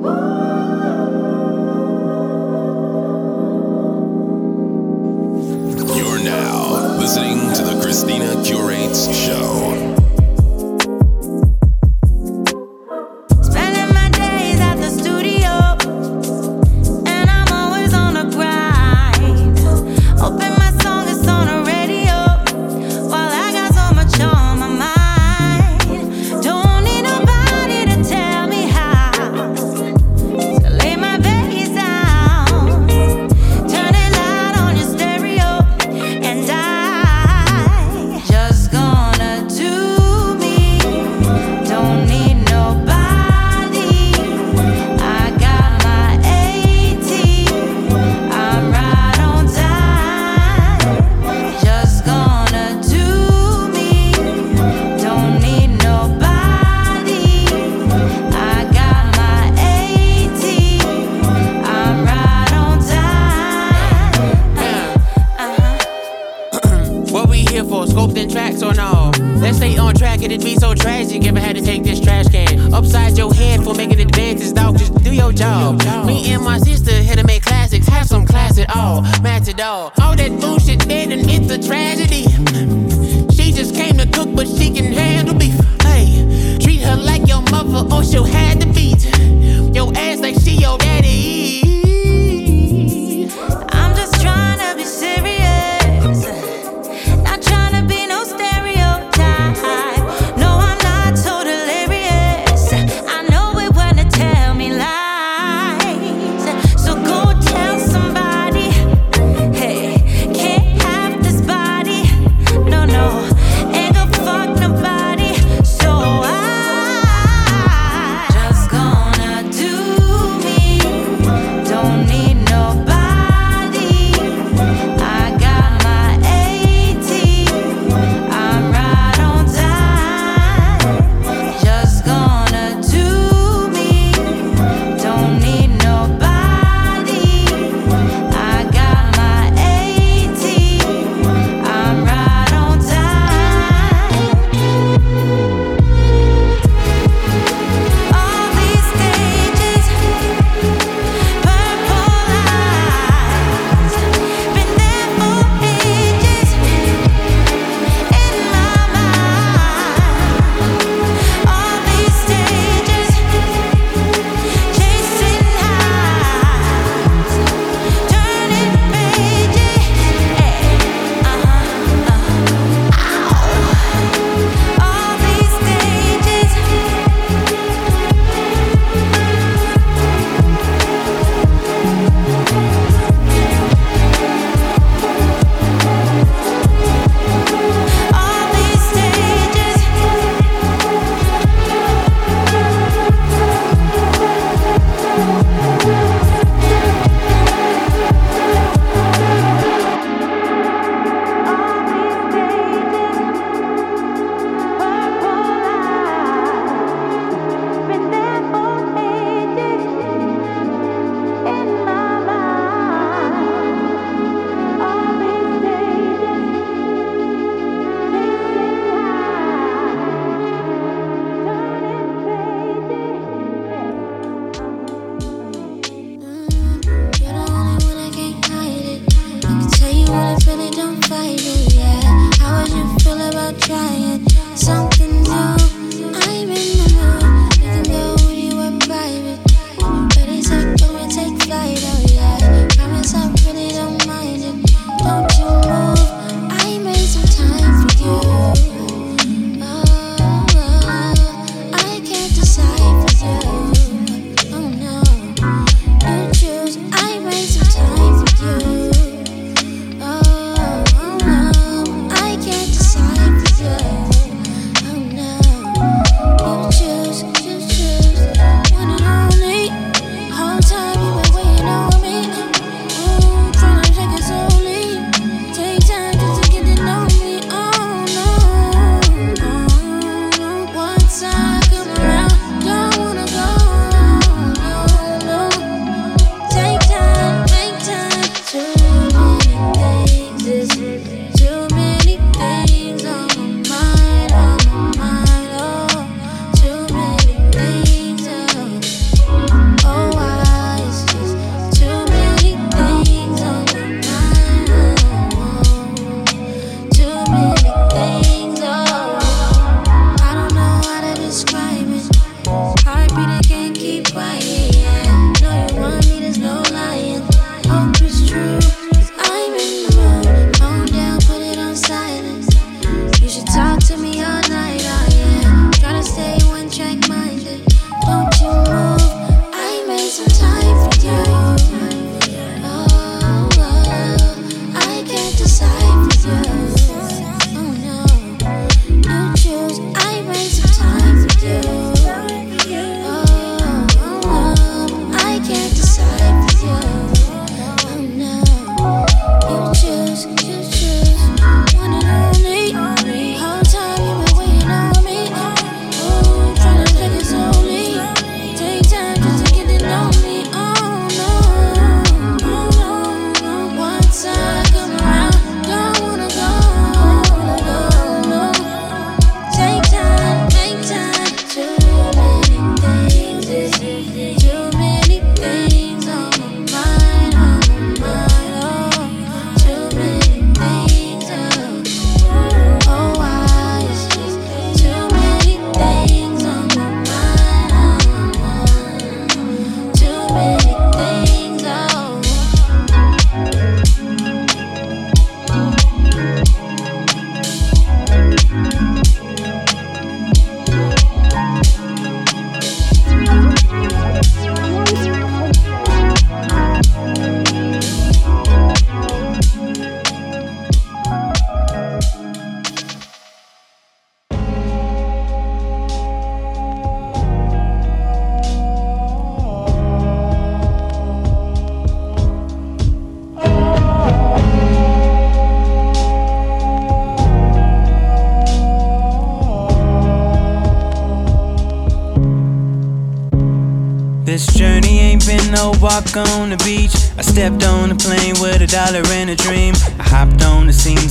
You're now listening to the Christina Curates Show.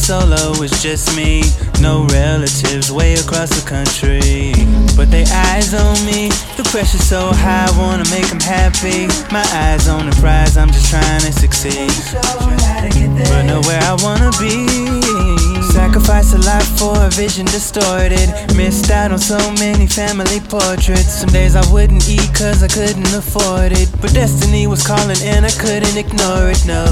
Solo, it's just me. No relatives way across the country. But they eyes on me. The pressure's so high, I wanna make them happy. My eyes on the prize, I'm just trying to succeed. But know where I wanna be. Sacrifice a lot for a vision distorted. Missed out on so many family portraits. Some days I wouldn't eat cause I couldn't afford it. But destiny was calling and I couldn't ignore it. No,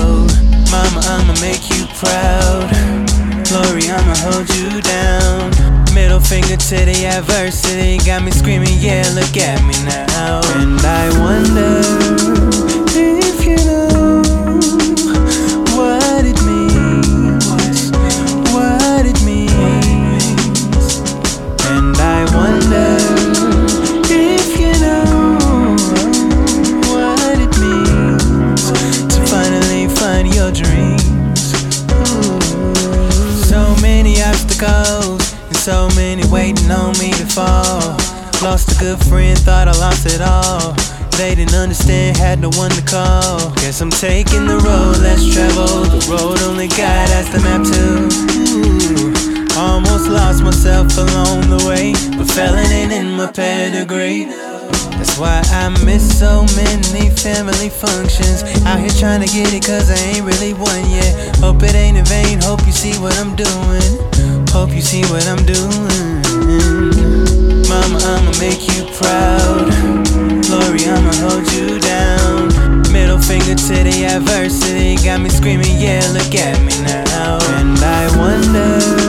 mama, I'ma make you proud. Glory, I'ma hold you down. Middle finger to the adversity. Got me screaming, yeah, look at me now. And I wonder. Good friend, thought I lost it all. They didn't understand, had no one to call. Guess I'm taking the road less traveled. The road only God has the map to. Almost lost myself along the way, but felon in my pedigree. That's why I miss so many family functions. Out here trying to get it, cause I ain't really one yet. Hope it ain't in vain, hope you see what I'm doing. Hope you see what I'm doing. Mama, I'ma make you proud. Glory, I'ma hold you down. Middle finger to the adversity. Got me screaming, yeah, look at me now. And I wonder.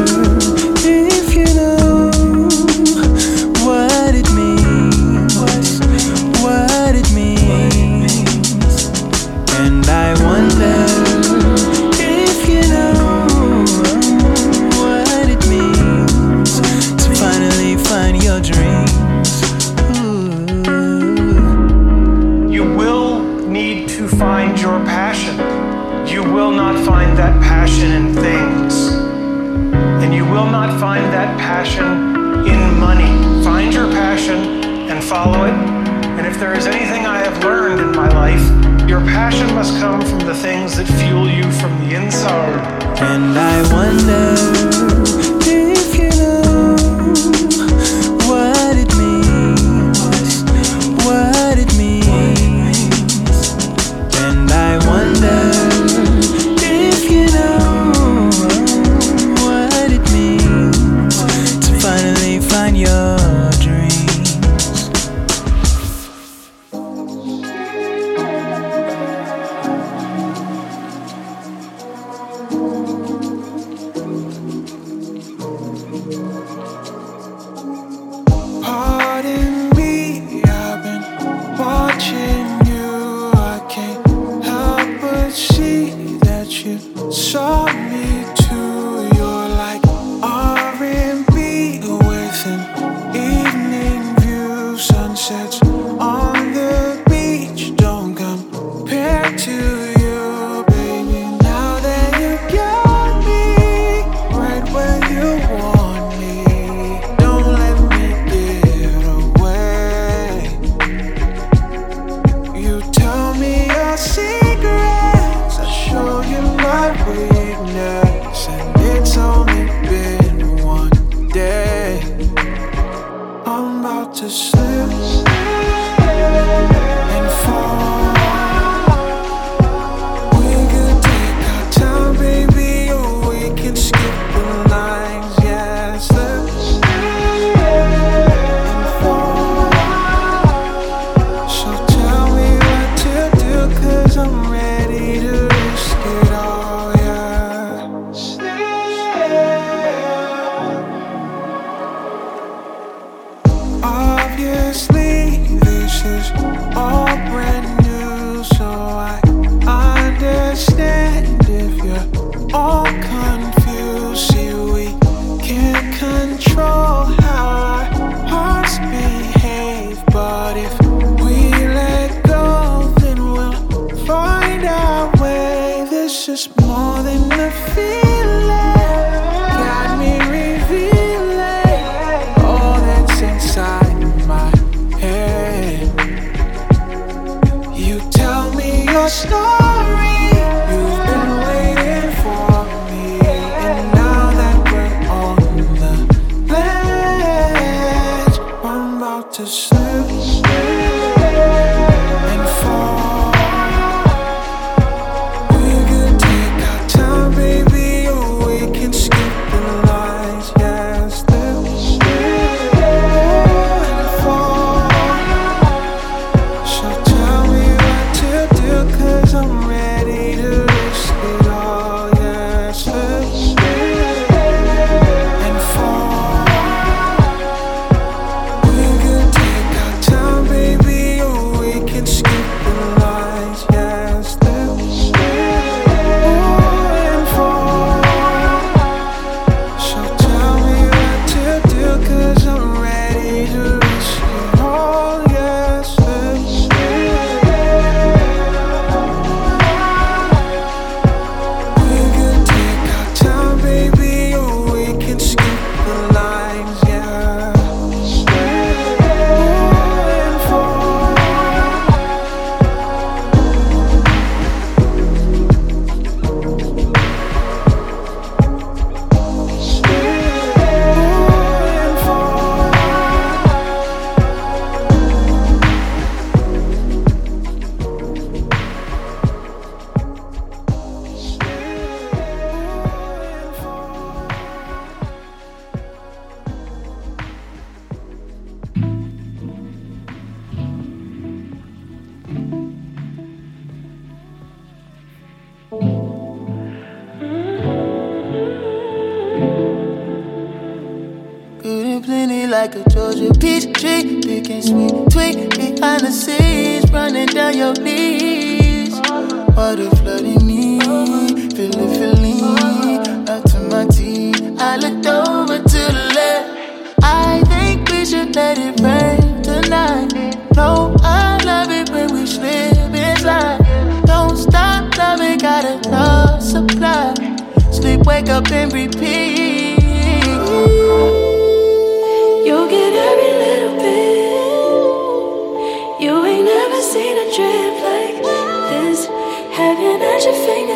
your face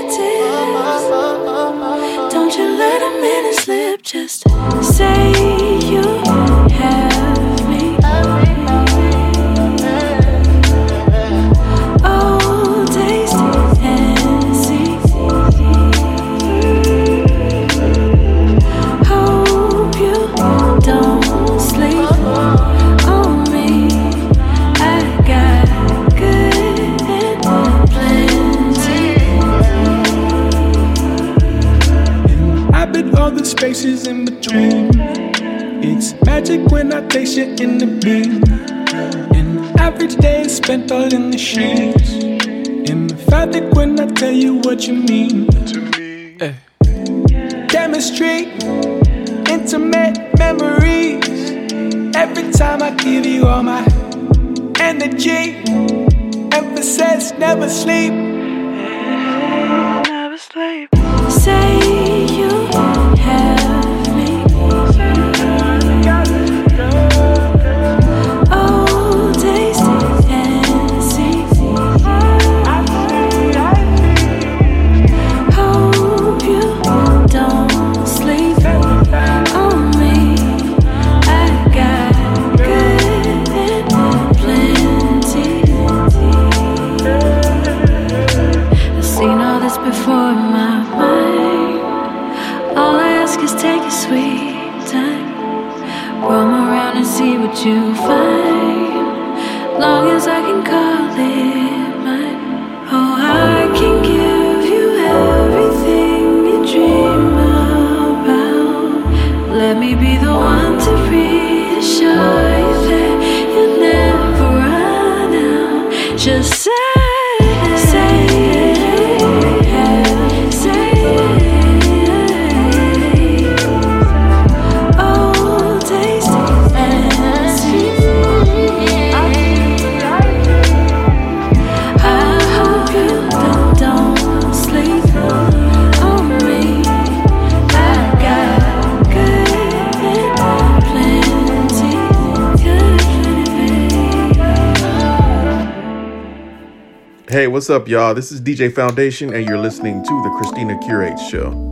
my mind what's up, y'all? This is DJ Foundation, and you're listening to The Christina Curates Show.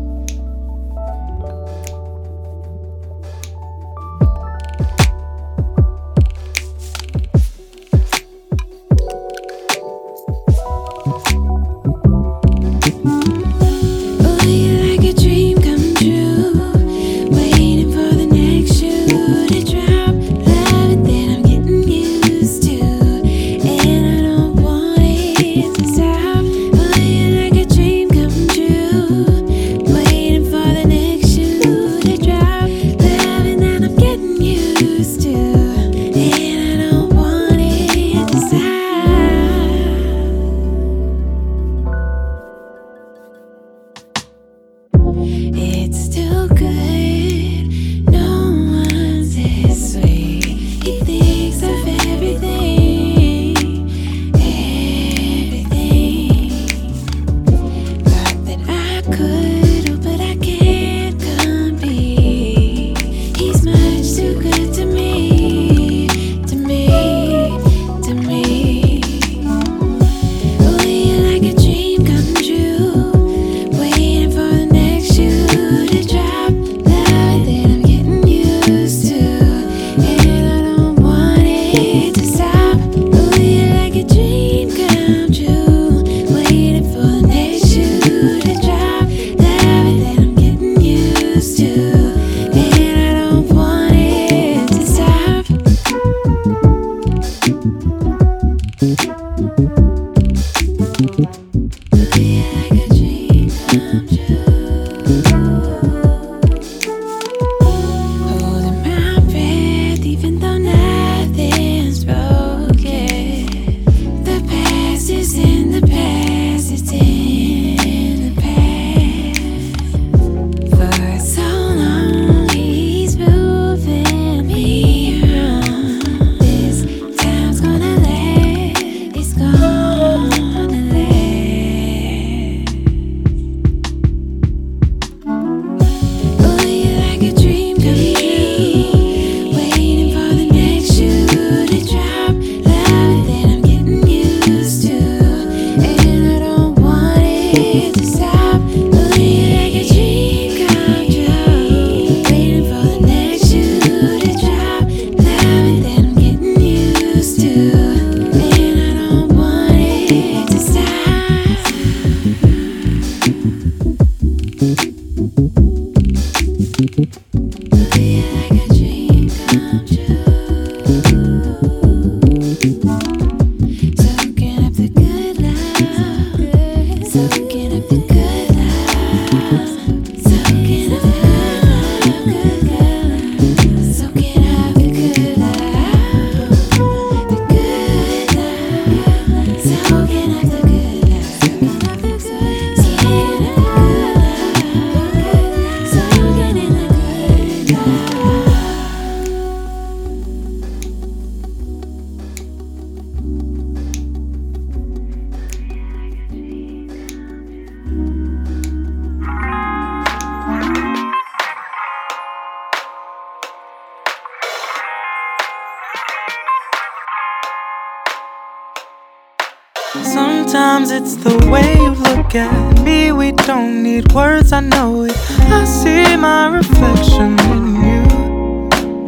Need words, I know it. I see my reflection in you.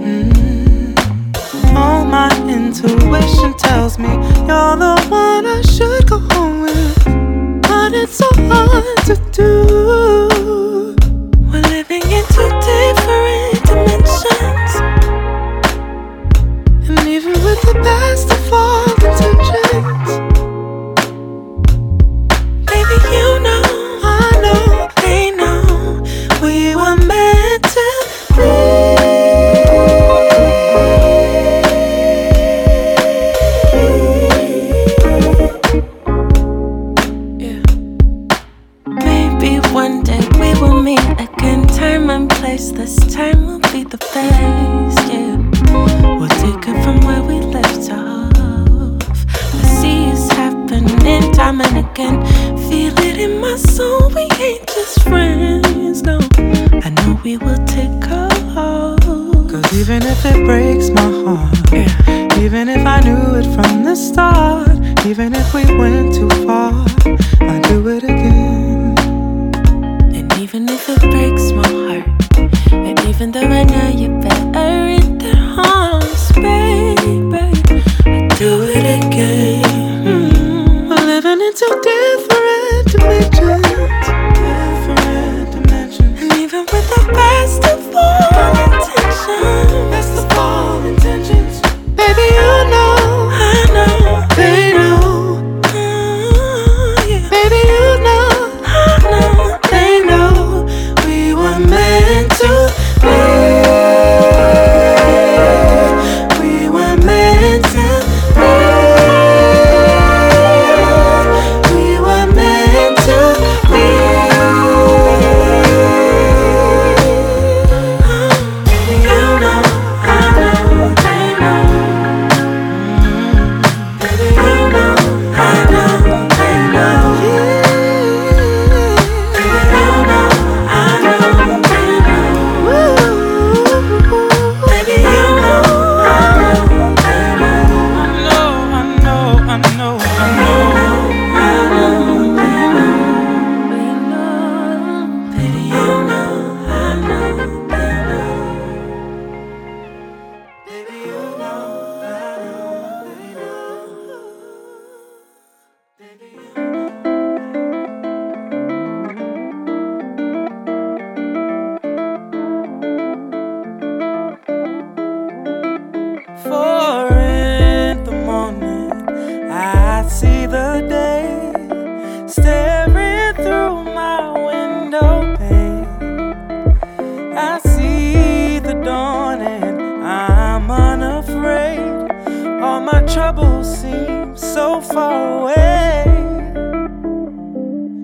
Mm. All my intuition tells me you're the one I should go home with. But it's so hard to do. We're living in two different dimensions. And even with the best this time will be the best. Yeah, we'll take it from where we left off. I see it's happening time and again. Feel it in my soul. We ain't just friends, no. I know we will take a Cause even if it breaks my heart, yeah. even if I knew it from the start, even if we went too far, I'd do it again. And even if it breaks my heart and even though I know you're better in the arms, baby, I'd do it again. Mm. We're living in two far away.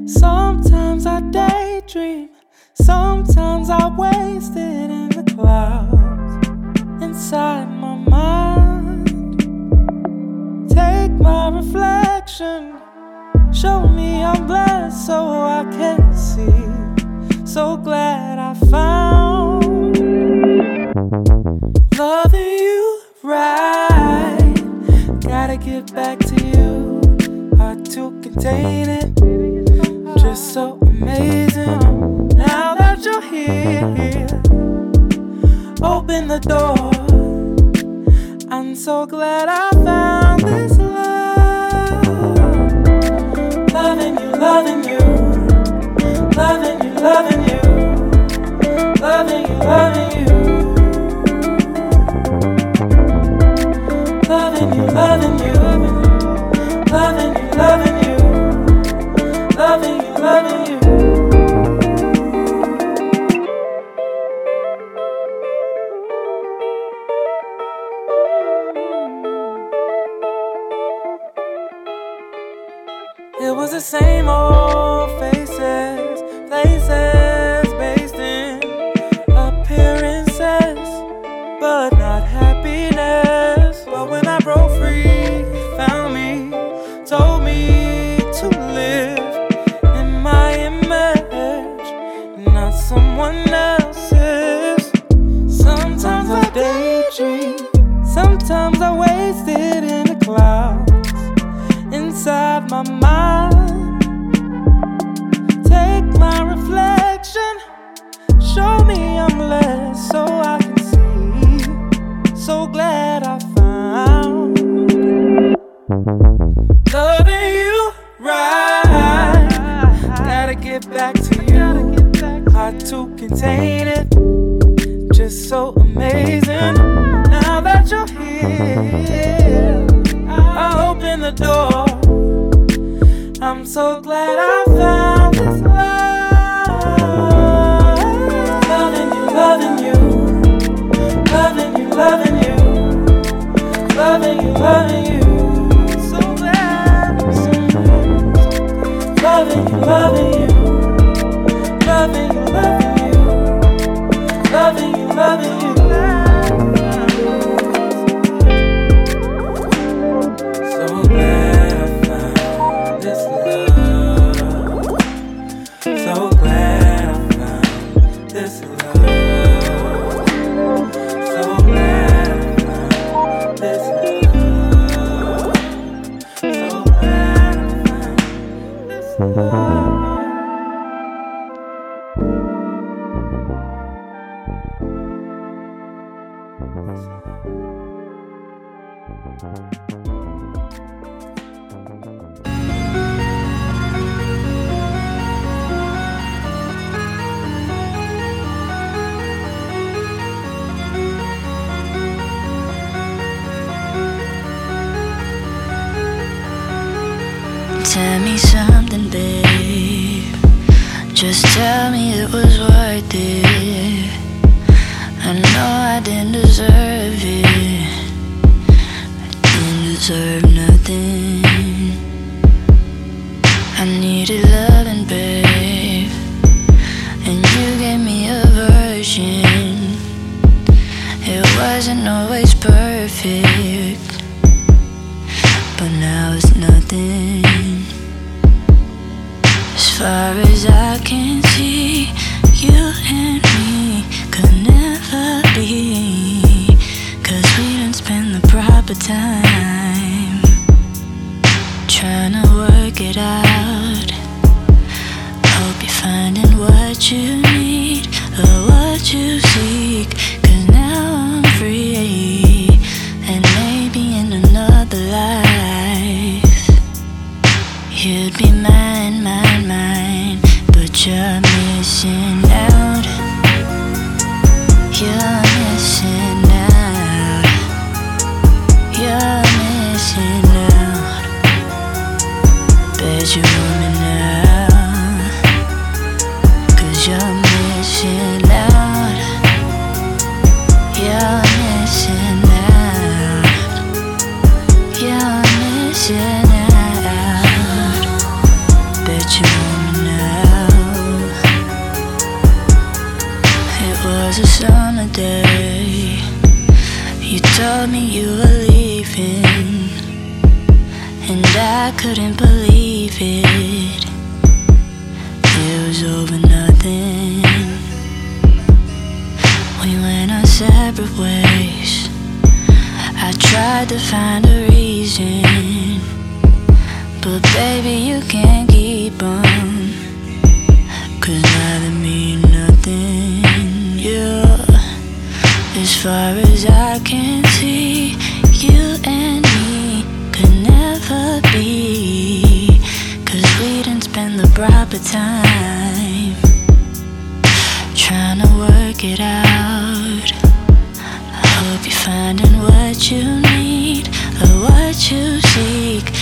Sometimes I daydream, sometimes I waste it in the clouds inside my mind. Take my reflection, show me I'm blessed so I can see. So glad I found dating. Just so amazing. Now that you're here, open the door. I'm so glad I found this love. Loving you, loving you, loving you, loving you, loving you, loving you. Loving you, loving you, loving you, loving you. Told me to live in my image, not someone else's. Sometimes I daydream, sometimes I waste it in the clouds inside my mind. Take my reflection, show me I'm blessed so I can see. So glad I found contain it. Just so amazing now that you're here. I open the door. I'm so glad I Just tell me it was worth it. I know I didn't deserve it. I didn't deserve it told me you were leaving, and I couldn't believe it. It was over nothing. We went our separate ways. I tried to find a reason, but baby, you can't keep on. Cause now the meaning. far as I can see, you and me could never be. Cause we didn't spend the proper time trying to work it out. I hope you're finding what you need or what you seek.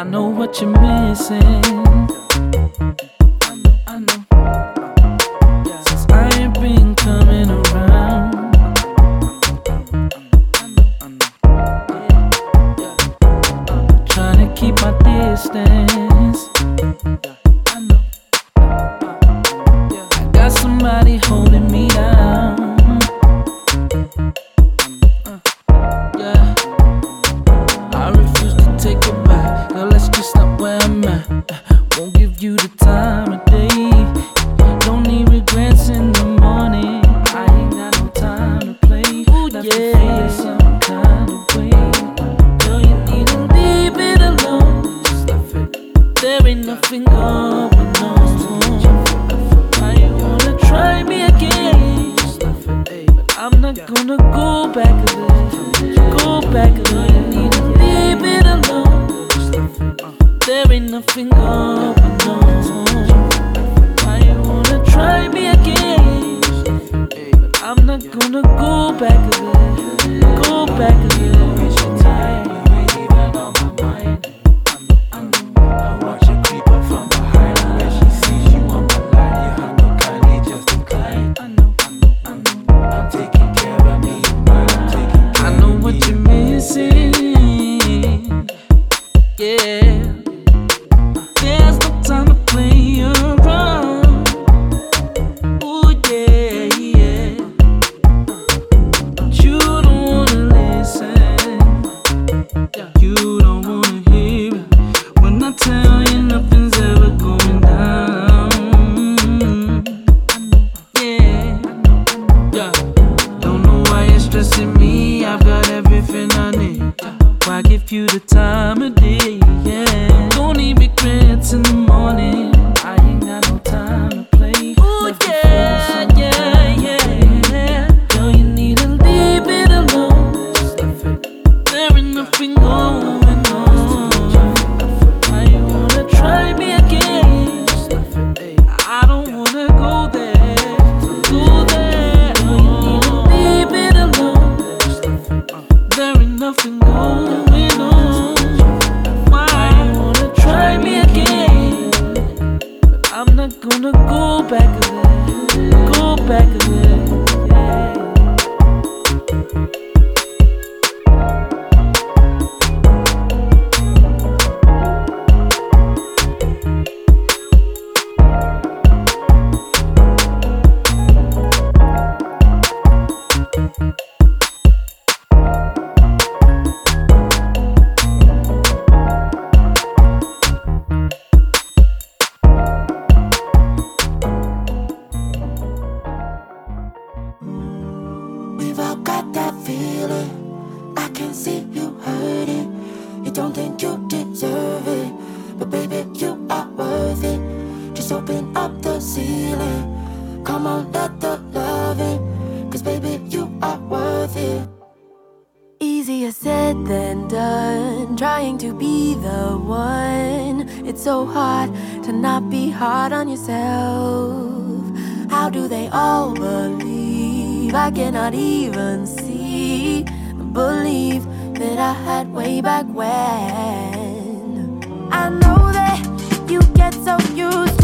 I know what you're missing. yeah. I'm let the loving. Cause baby, you are worth it. Easier said than done. Trying to be the one. It's so hard to not be hard on yourself. How do they all believe? I cannot even see Believe that I had way back when. I know that you get so used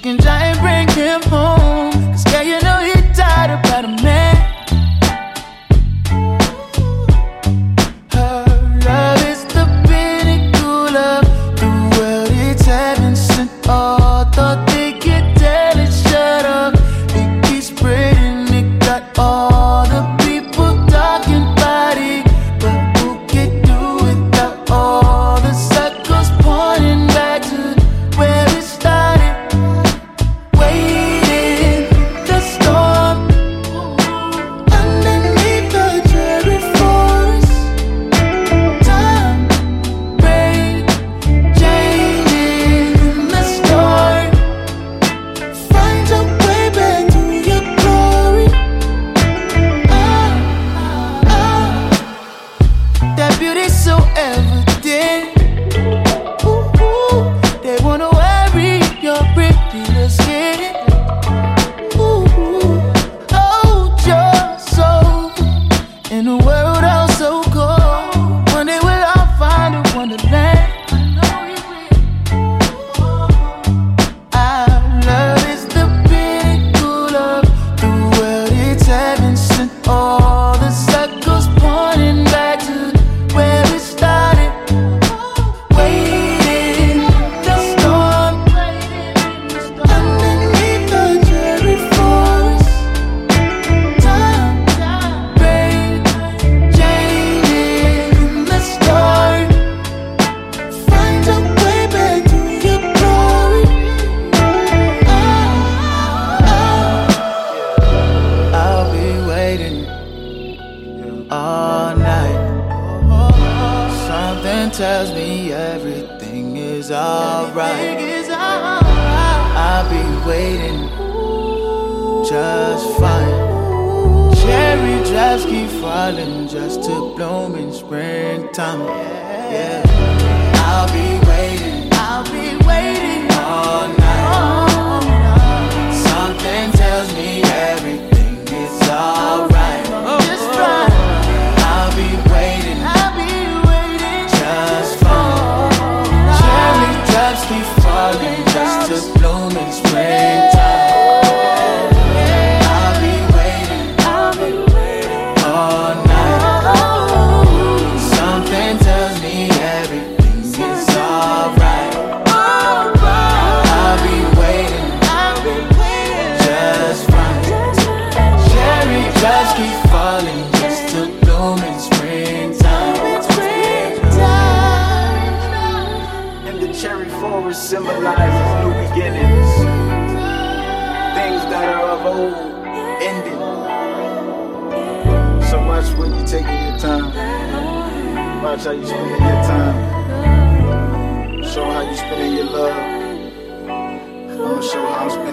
can jive. tells me everything is alright. I'll be waiting just fine. Cherry drops keep falling just to bloom in springtime. Yeah, I'll be waiting. I'll be waiting all night. Something tells me everything. time. Watch how you spending your time. Show how you spending your love. I'ma show how I'm spending.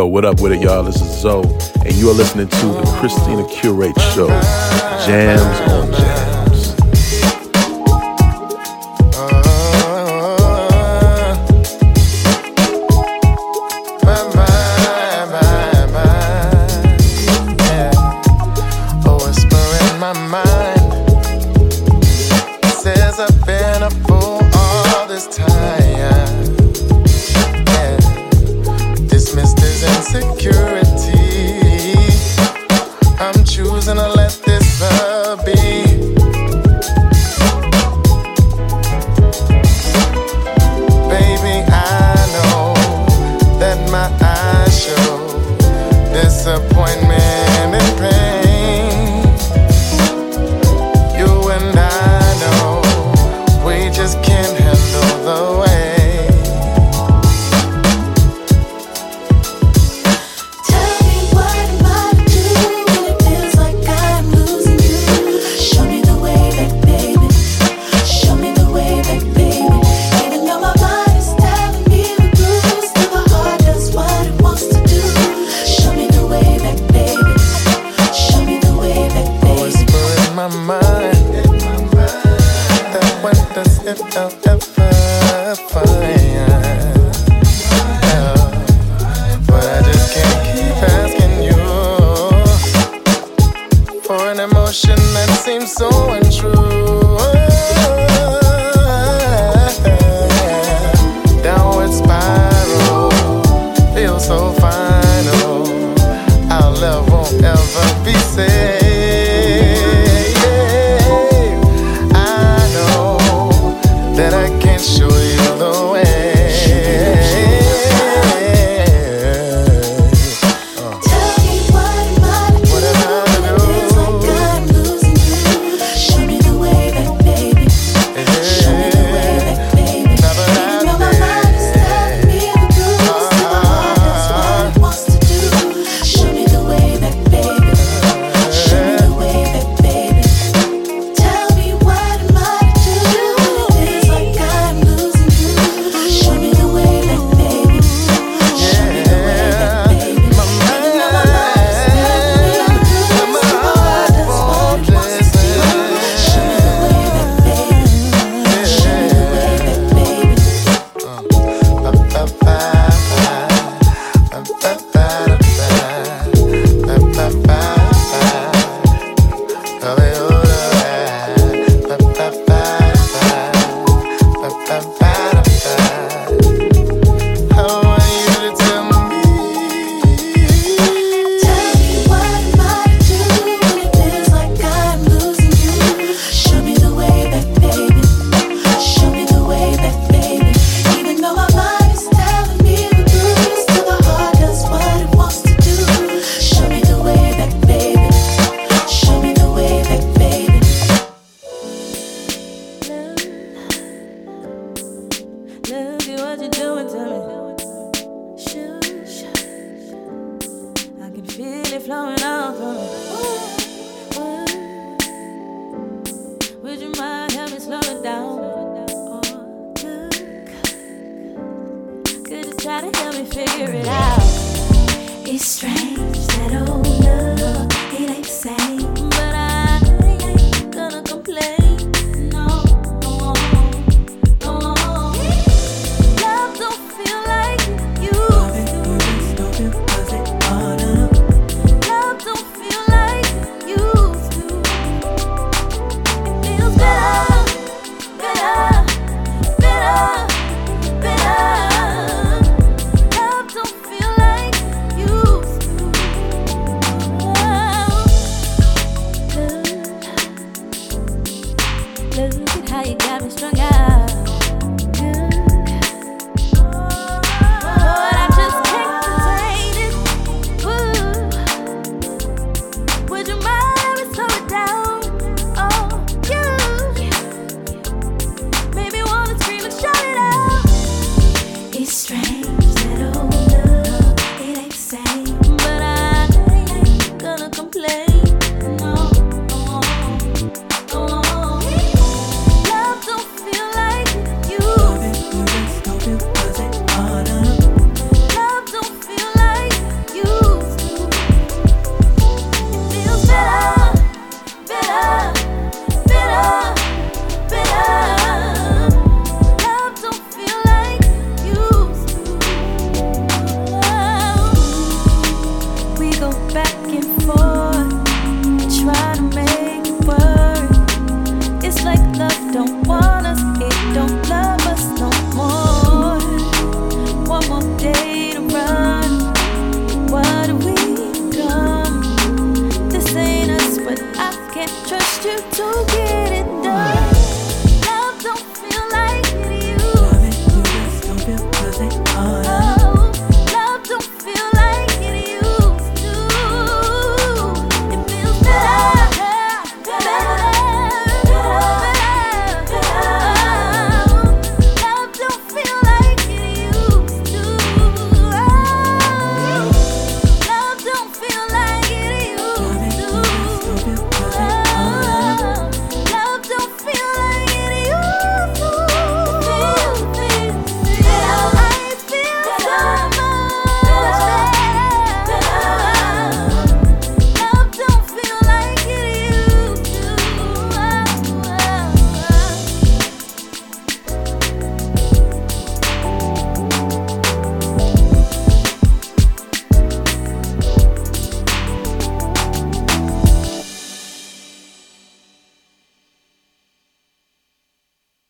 Yo, what up with it, y'all? This is Zo!, and you are listening to the Christina Curate Show, Jams on Jams.